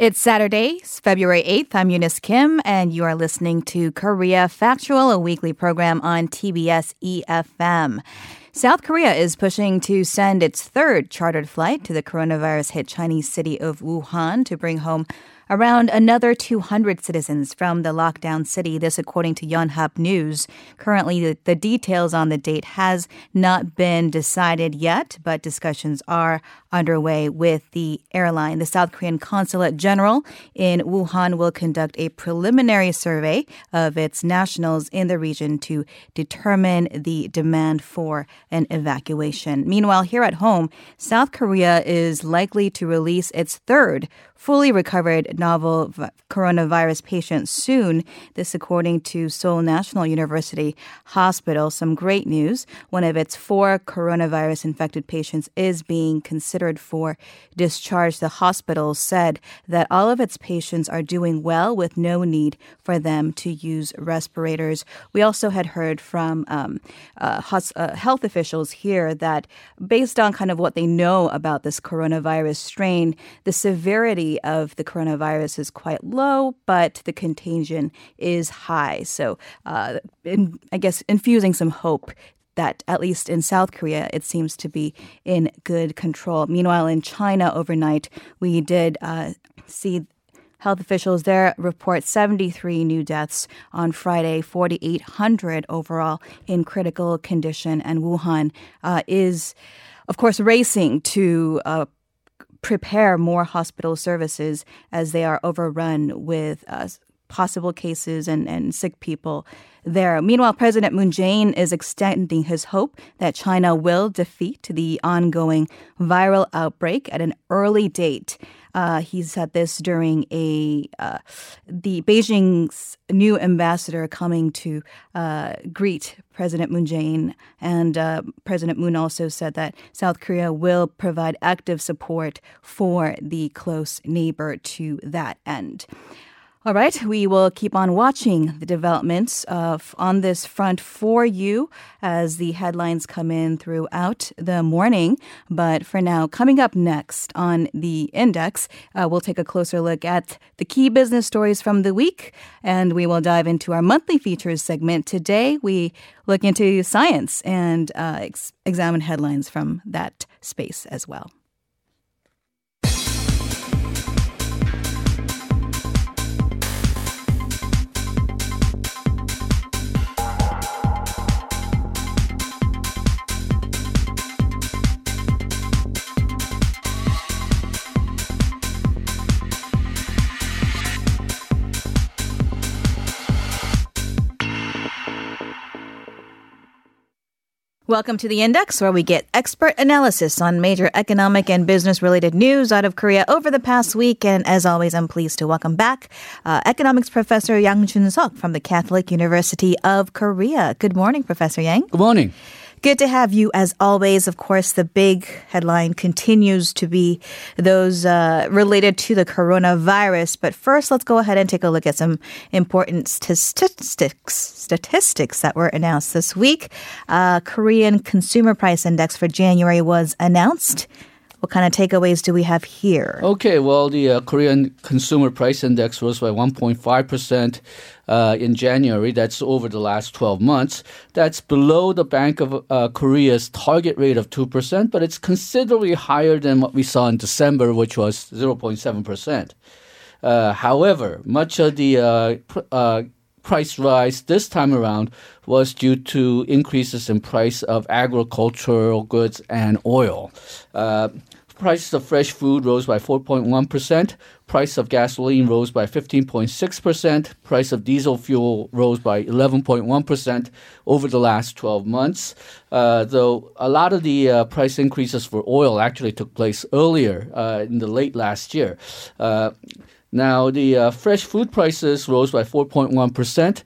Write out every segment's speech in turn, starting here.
It's Saturday, February 8th. I'm Eunice Kim, and you are listening to Korea Factual, a weekly program on TBS EFM. South Korea is pushing to send its third chartered flight to the coronavirus hit Chinese city of Wuhan to bring home around another 200 citizens from the lockdown city. This, according to Yonhap News. Currently, the, the details on the date has not been decided yet, but discussions are underway with the airline. The South Korean Consulate General in Wuhan will conduct a preliminary survey of its nationals in the region to determine the demand for an evacuation. Meanwhile, here at home, South Korea is likely to release its third fully recovered novel coronavirus patient soon. This, according to Seoul National University Hospital. Some great news. One of its four coronavirus infected patients is being considered for discharge. The hospital said that all of its patients are doing well with no need for them to use respirators. We also had heard from um, uh, uh, health officials here that based on kind of what they know about this coronavirus strain, the severity of the coronavirus is quite low, but the contagion is high. So, uh, in, I guess, infusing some hope that at least in South Korea, it seems to be in good control. Meanwhile, in China overnight, we did uh, see health officials there report 73 new deaths on Friday, 4,800 overall in critical condition, and Wuhan uh, is. Of course, racing to uh, prepare more hospital services as they are overrun with uh, possible cases and, and sick people there. Meanwhile, President Moon Jae-in is extending his hope that China will defeat the ongoing viral outbreak at an early date. Uh, he said this during a uh, the Beijing's new ambassador coming to uh, greet President Moon Jae-in, and uh, President Moon also said that South Korea will provide active support for the close neighbor to that end. All right, we will keep on watching the developments of on this front for you as the headlines come in throughout the morning. But for now, coming up next on the index, uh, we'll take a closer look at the key business stories from the week, and we will dive into our monthly features segment. Today, we look into science and uh, ex- examine headlines from that space as well. Welcome to the Index, where we get expert analysis on major economic and business related news out of Korea over the past week. And as always, I'm pleased to welcome back uh, economics professor Yang Jun Seok from the Catholic University of Korea. Good morning, Professor Yang. Good morning. Good to have you as always. Of course, the big headline continues to be those uh, related to the coronavirus. But first, let's go ahead and take a look at some important statistics statistics that were announced this week. Uh, Korean Consumer Price Index for January was announced. What kind of takeaways do we have here? Okay, well, the uh, Korean Consumer Price Index rose by 1.5% uh, in January. That's over the last 12 months. That's below the Bank of uh, Korea's target rate of 2%, but it's considerably higher than what we saw in December, which was 0.7%. Uh, however, much of the uh, uh, price rise this time around was due to increases in price of agricultural goods and oil. Uh, prices of fresh food rose by 4.1%. Price of gasoline rose by 15.6%. Price of diesel fuel rose by 11.1% over the last 12 months. Uh, though a lot of the uh, price increases for oil actually took place earlier uh, in the late last year. Now, the uh, fresh food prices rose by 4.1%.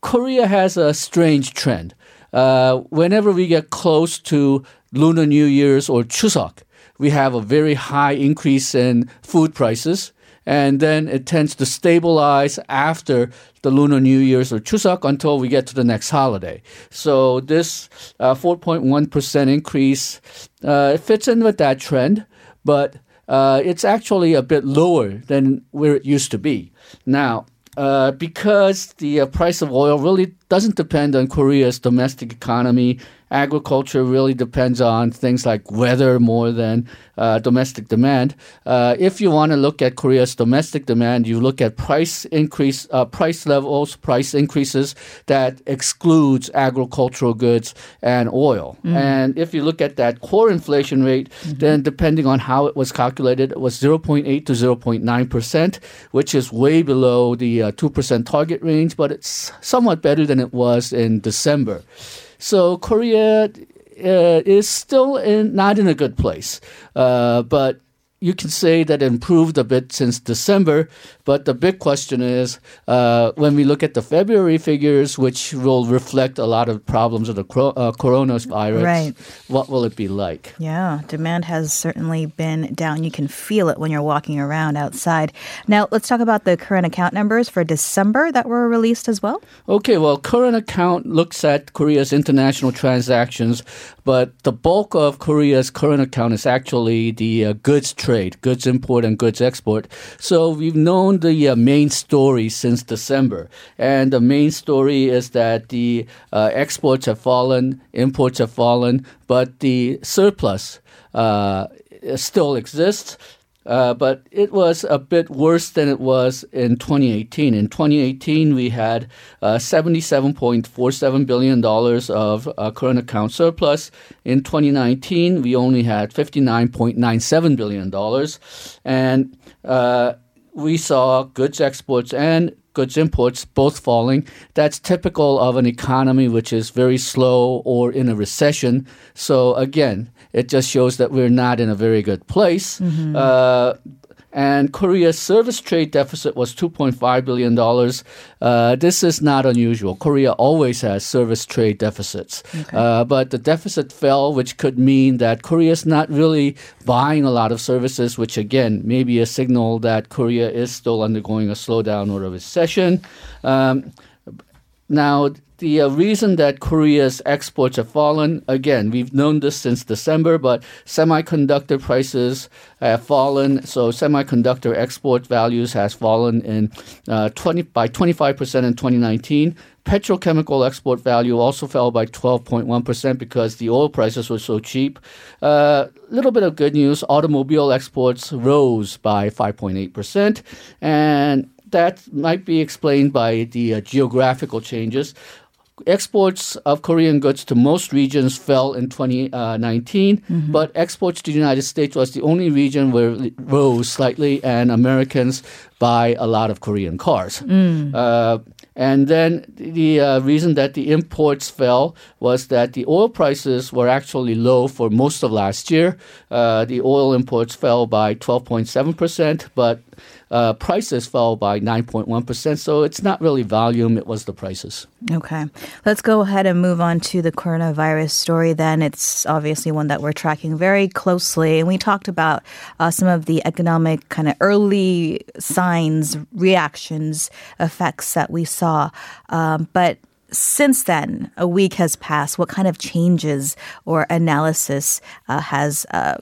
Korea has a strange trend. Uh, whenever we get close to Lunar New Year's or Chuseok, we have a very high increase in food prices. And then it tends to stabilize after the Lunar New Year's or Chuseok until we get to the next holiday. So this uh, 4.1% increase uh, fits in with that trend. But uh, it's actually a bit lower than where it used to be. Now, uh, because the uh, price of oil really doesn't depend on Korea's domestic economy agriculture really depends on things like weather more than uh, domestic demand. Uh, if you want to look at Korea's domestic demand, you look at price increase, uh, price levels, price increases that excludes agricultural goods and oil. Mm. And if you look at that core inflation rate, mm-hmm. then depending on how it was calculated, it was 0.8 to 0.9 percent, which is way below the uh, two percent target range, but it's somewhat better than it was in December. So Korea uh, is still in, not in a good place. Uh, but you can say that it improved a bit since December, but the big question is uh, when we look at the February figures, which will reflect a lot of problems of the uh, coronavirus, right. what will it be like? Yeah, demand has certainly been down. You can feel it when you're walking around outside. Now, let's talk about the current account numbers for December that were released as well. Okay, well, current account looks at Korea's international transactions, but the bulk of Korea's current account is actually the uh, goods trade trade, goods import and goods export. So we've known the uh, main story since December. And the main story is that the uh, exports have fallen, imports have fallen, but the surplus uh, still exists. Uh, but it was a bit worse than it was in 2018. In 2018, we had uh, $77.47 billion of uh, current account surplus. In 2019, we only had $59.97 billion. And uh, we saw goods exports and goods imports both falling. That's typical of an economy which is very slow or in a recession. So again, it just shows that we're not in a very good place. Mm-hmm. Uh, and Korea's service trade deficit was $2.5 billion. Uh, this is not unusual. Korea always has service trade deficits. Okay. Uh, but the deficit fell, which could mean that Korea is not really buying a lot of services, which again may be a signal that Korea is still undergoing a slowdown or a recession. Um, now, the uh, reason that Korea's exports have fallen, again, we've known this since December, but semiconductor prices have fallen. So semiconductor export values has fallen in uh, 20 by 25% in 2019. Petrochemical export value also fell by 12.1% because the oil prices were so cheap. A uh, little bit of good news automobile exports rose by 5.8%. And that might be explained by the uh, geographical changes. Exports of Korean goods to most regions fell in 2019, mm-hmm. but exports to the United States was the only region where it rose slightly, and Americans buy a lot of Korean cars. Mm. Uh, and then the uh, reason that the imports fell was that the oil prices were actually low for most of last year. Uh, the oil imports fell by 12.7%, but uh, prices fell by 9.1%. So it's not really volume, it was the prices. Okay. Let's go ahead and move on to the coronavirus story then. It's obviously one that we're tracking very closely. And we talked about uh, some of the economic kind of early signs, reactions, effects that we saw. Um, but since then, a week has passed. What kind of changes or analysis uh, has uh,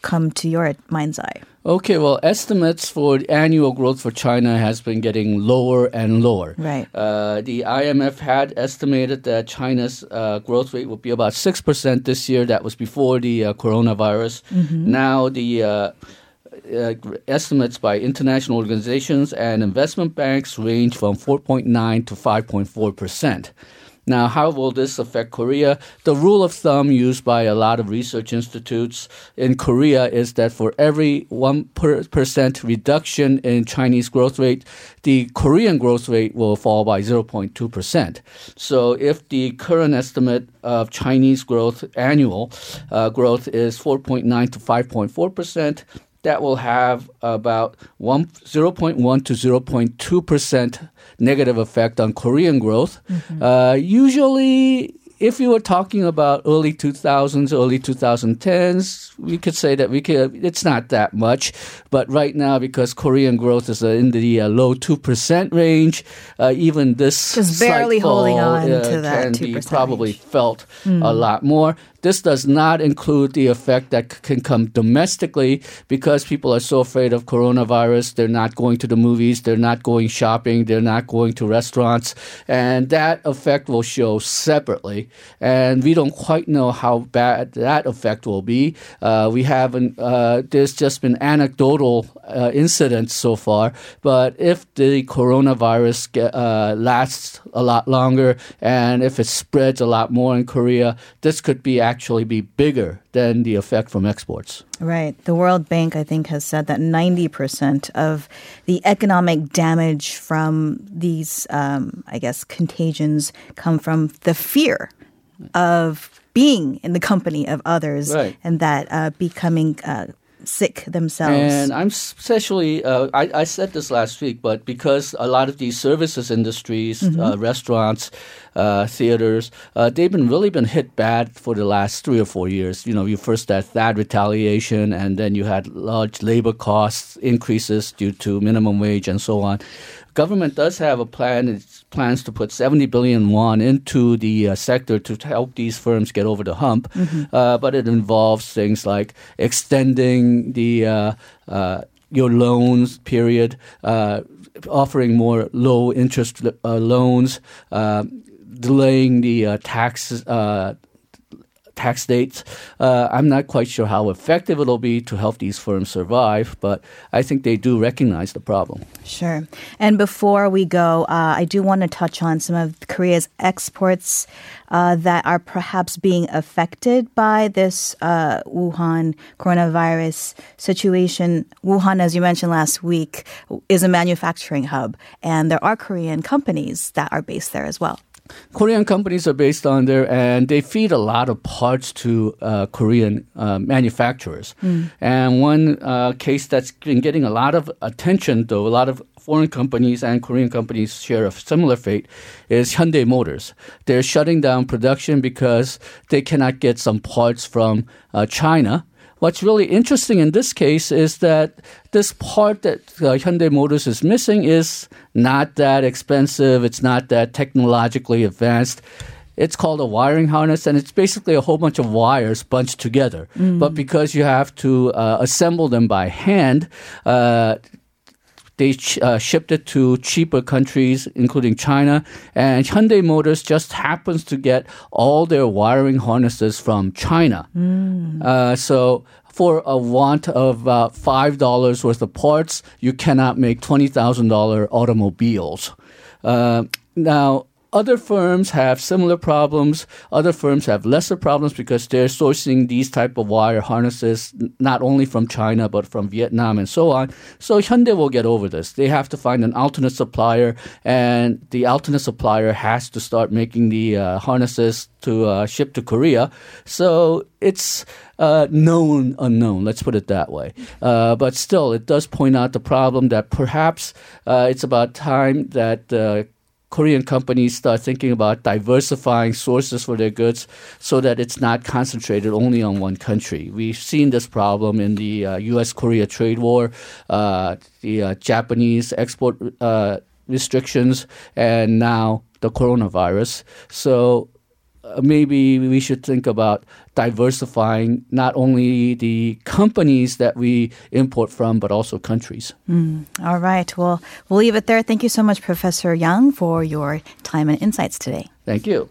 come to your mind's eye? Okay, well, estimates for annual growth for China has been getting lower and lower. Right. Uh, the IMF had estimated that China's uh, growth rate would be about six percent this year. That was before the uh, coronavirus. Mm-hmm. Now the uh, uh, estimates by international organizations and investment banks range from 4.9 to 5.4 percent. Now, how will this affect Korea? The rule of thumb used by a lot of research institutes in Korea is that for every 1% reduction in Chinese growth rate, the Korean growth rate will fall by 0.2%. So if the current estimate of Chinese growth, annual uh, growth, is 4.9 to 5.4%, that will have about 1, 0.1 to 0.2 percent negative effect on Korean growth. Mm-hmm. Uh, usually, if you were talking about early 2000s, early 2010s, we could say that we could. It's not that much, but right now because Korean growth is uh, in the uh, low two percent range, uh, even this just barely holding on uh, to that can be probably felt a lot more. This does not include the effect that can come domestically because people are so afraid of coronavirus. They're not going to the movies, they're not going shopping, they're not going to restaurants, and that effect will show separately. And we don't quite know how bad that effect will be. Uh, we haven't. Uh, there's just been anecdotal uh, incidents so far, but if the coronavirus get, uh, lasts a lot longer and if it spreads a lot more in Korea, this could be actually be bigger than the effect from exports. Right. The World Bank, I think, has said that 90% of the economic damage from these, um, I guess, contagions come from the fear of being in the company of others Right. and that uh, becoming uh, sick themselves. And I'm especially, uh, I, I said this last week, but because a lot of these services industries, uh, restaurants, uh, theaters, uh, they've been really been hit bad for the last three or four years. You know, you first had that retaliation, and then you had large labor costs increases due to minimum wage and so on. Government does have a plan. It plans to put 70 billion won into the uh, sector to help these firms get over the hump. Uh, but it involves things like extending the uh, uh, your loans period, uh, offering more low interest uh, loans, uh, delaying the uh, taxes. Uh, tax dates. Uh, I'm not quite sure how effective it'll be to help these firms survive, but I think they do recognize the problem. Sure. And before we go, uh, I do want to touch on some of Korea's exports uh, that are perhaps being affected by this uh, Wuhan coronavirus situation. Wuhan, as you mentioned last week, is a manufacturing hub, and there are Korean companies that are based there as well. Korean companies are based on there, and they feed a lot of parts to uh, Korean uh, manufacturers. And one uh, case that's been getting a lot of attention, though a lot of foreign companies and Korean companies share a similar fate, is Hyundai Motors. They're shutting down production because they cannot get some parts from uh, China. What's really interesting in this case is that this part that uh, Hyundai Motors is missing is not that expensive. It's not that technologically advanced. It's called a wiring harness, and it's basically a whole bunch of wires bunched together. But because you have to uh, assemble them by hand, uh, they ch- uh, shipped it to cheaper countries, including China. And Hyundai Motors just happens to get all their wiring harnesses from China. Uh, so for a want of uh, five dollars worth of parts, you cannot make twenty thousand dollar automobiles. Uh, now. Other firms have similar problems. Other firms have lesser problems because they're sourcing these type of wire harnesses not only from China but from Vietnam and so on. So Hyundai will get over this. They have to find an alternate supplier, and the alternate supplier has to start making the uh, harnesses to uh, ship to Korea. So it's uh, known unknown. Let's put it that way. Uh, but still, it does point out the problem that perhaps uh, it's about time that. Korean companies start thinking about diversifying sources for their goods so that it's not concentrated only on one country. We've seen this problem in the uh, US Korea trade war, uh, the uh, Japanese export uh, restrictions, and now the coronavirus. So Uh, maybe we should think about diversifying not only the companies that we import from, but also countries. Hmm. All right. Well, we'll leave it there. Thank you so much, Professor Young, for your time and insights today. Thank you.